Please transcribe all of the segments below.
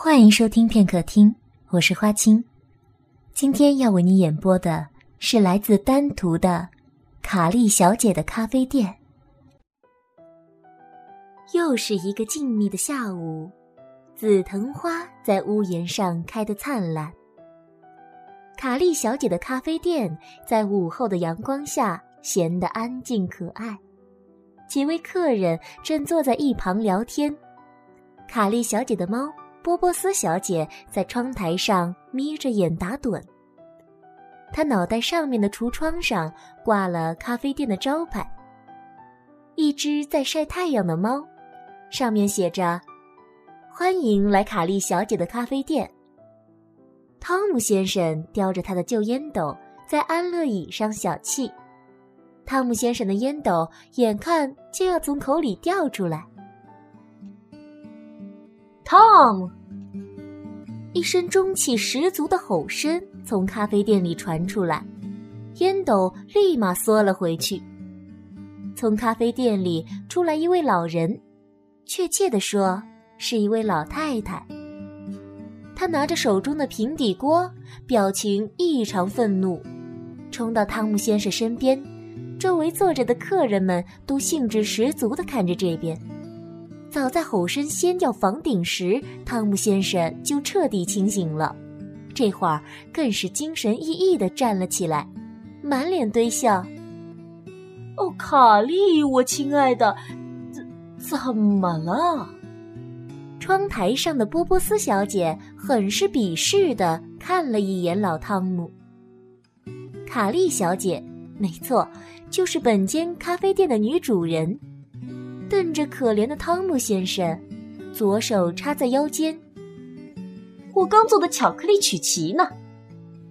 欢迎收听片刻听，我是花青。今天要为你演播的是来自丹徒的卡莉小姐的咖啡店。又是一个静谧的下午，紫藤花在屋檐上开得灿烂。卡莉小姐的咖啡店在午后的阳光下显得安静可爱。几位客人正坐在一旁聊天。卡莉小姐的猫。波波斯小姐在窗台上眯着眼打盹。她脑袋上面的橱窗上挂了咖啡店的招牌。一只在晒太阳的猫，上面写着：“欢迎来卡莉小姐的咖啡店。”汤姆先生叼着他的旧烟斗在安乐椅上小憩。汤姆先生的烟斗眼看就要从口里掉出来。汤姆。一声中气十足的吼声从咖啡店里传出来，烟斗立马缩了回去。从咖啡店里出来一位老人，确切地说是一位老太太。她拿着手中的平底锅，表情异常愤怒，冲到汤姆先生身边。周围坐着的客人们都兴致十足地看着这边。早在吼声掀掉房顶时，汤姆先生就彻底清醒了，这会儿更是精神奕奕地站了起来，满脸堆笑。哦，卡莉，我亲爱的，怎怎么了？窗台上的波波斯小姐很是鄙视地看了一眼老汤姆。卡莉小姐，没错，就是本间咖啡店的女主人。瞪着可怜的汤姆先生，左手插在腰间。我刚做的巧克力曲奇呢，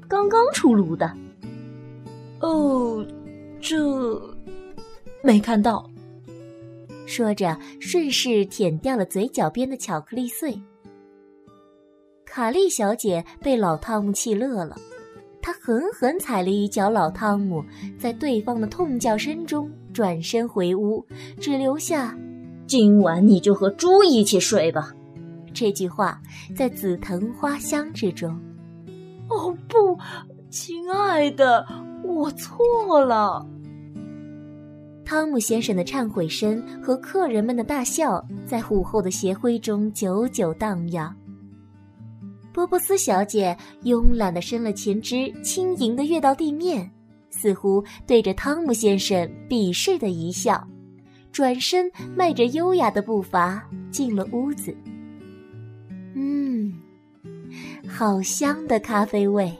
刚刚出炉的。哦，这没看到。说着，顺势舔掉了嘴角边的巧克力碎。卡莉小姐被老汤姆气乐了，她狠狠踩了一脚老汤姆，在对方的痛叫声中。转身回屋，只留下“今晚你就和猪一起睡吧”这句话在紫藤花香之中。哦不，亲爱的，我错了。汤姆先生的忏悔声和客人们的大笑在午后的斜晖中久久荡漾。波波斯小姐慵懒地伸了前肢，轻盈地跃到地面。似乎对着汤姆先生鄙视的一笑，转身迈着优雅的步伐进了屋子。嗯，好香的咖啡味。